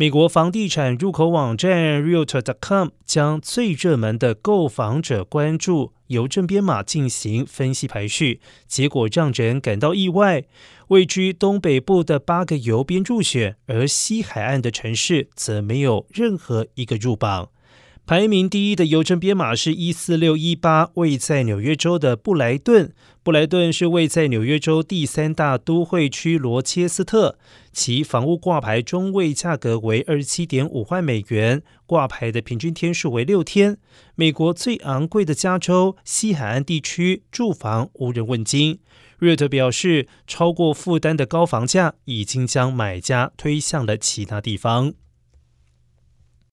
美国房地产入口网站 Realtor.com 将最热门的购房者关注邮政编码进行分析排序，结果让人感到意外。位居东北部的八个邮编入选，而西海岸的城市则没有任何一个入榜。排名第一的邮政编码是一四六一八，位在纽约州的布莱顿。布莱顿是位在纽约州第三大都会区罗切斯特，其房屋挂牌中位价格为二十七点五万美元，挂牌的平均天数为六天。美国最昂贵的加州西海岸地区住房无人问津。瑞特表示，超过负担的高房价已经将买家推向了其他地方。